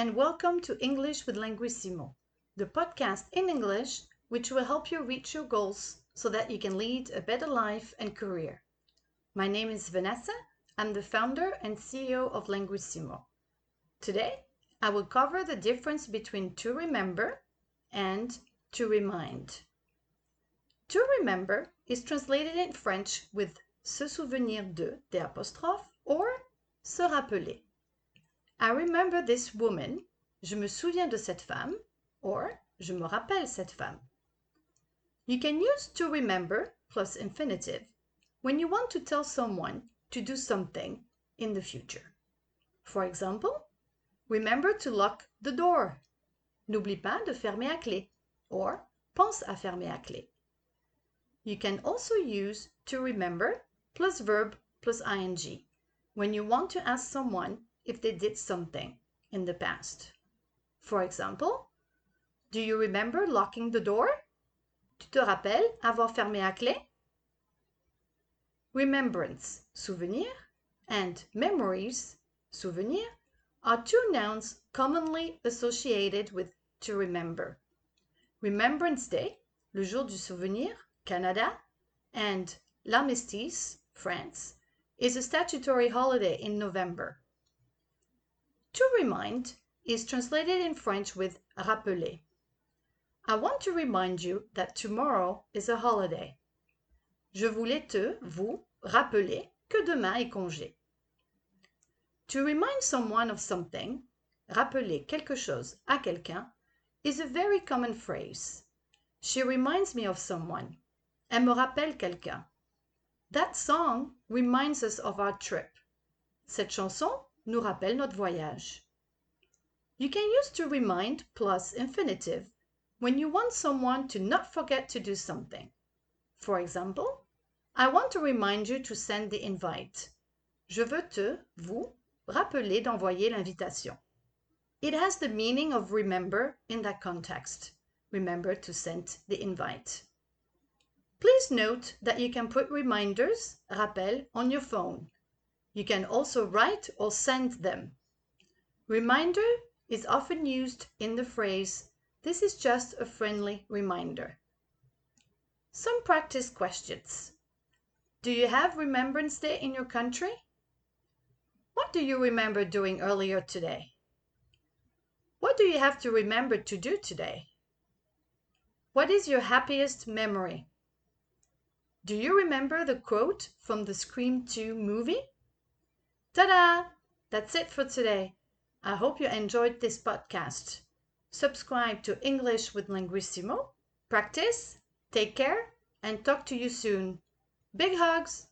and welcome to English with Linguissimo, the podcast in English which will help you reach your goals so that you can lead a better life and career. My name is Vanessa. I'm the founder and CEO of Linguissimo. Today, I will cover the difference between to remember and to remind. To remember is translated in French with se souvenir de, the apostrophe, or se rappeler. I remember this woman, je me souviens de cette femme, or je me rappelle cette femme. You can use to remember plus infinitive when you want to tell someone to do something in the future. For example, remember to lock the door. N'oublie pas de fermer à clé, or pense à fermer à clé. You can also use to remember plus verb plus ing when you want to ask someone if they did something in the past. For example, do you remember locking the door? Tu te rappelles avoir fermé à clé? Remembrance, souvenir, and memories, souvenir, are two nouns commonly associated with to remember. Remembrance Day, le jour du souvenir, Canada, and l'Armistice, France, is a statutory holiday in November. Remind is translated in French with rappeler. I want to remind you that tomorrow is a holiday. Je voulais te, vous, rappeler que demain est congé. To remind someone of something, rappeler quelque chose à quelqu'un, is a very common phrase. She reminds me of someone. Elle me rappelle quelqu'un. That song reminds us of our trip. Cette chanson nous rappelle notre voyage. You can use to remind plus infinitive when you want someone to not forget to do something. For example, I want to remind you to send the invite. Je veux te, vous, rappeler d'envoyer l'invitation. It has the meaning of remember in that context. Remember to send the invite. Please note that you can put reminders, rappel, on your phone. You can also write or send them. Reminder is often used in the phrase, this is just a friendly reminder. Some practice questions. Do you have Remembrance Day in your country? What do you remember doing earlier today? What do you have to remember to do today? What is your happiest memory? Do you remember the quote from the Scream 2 movie? Ta-da! That's it for today. I hope you enjoyed this podcast. Subscribe to English with Linguissimo. Practice, take care, and talk to you soon. Big hugs!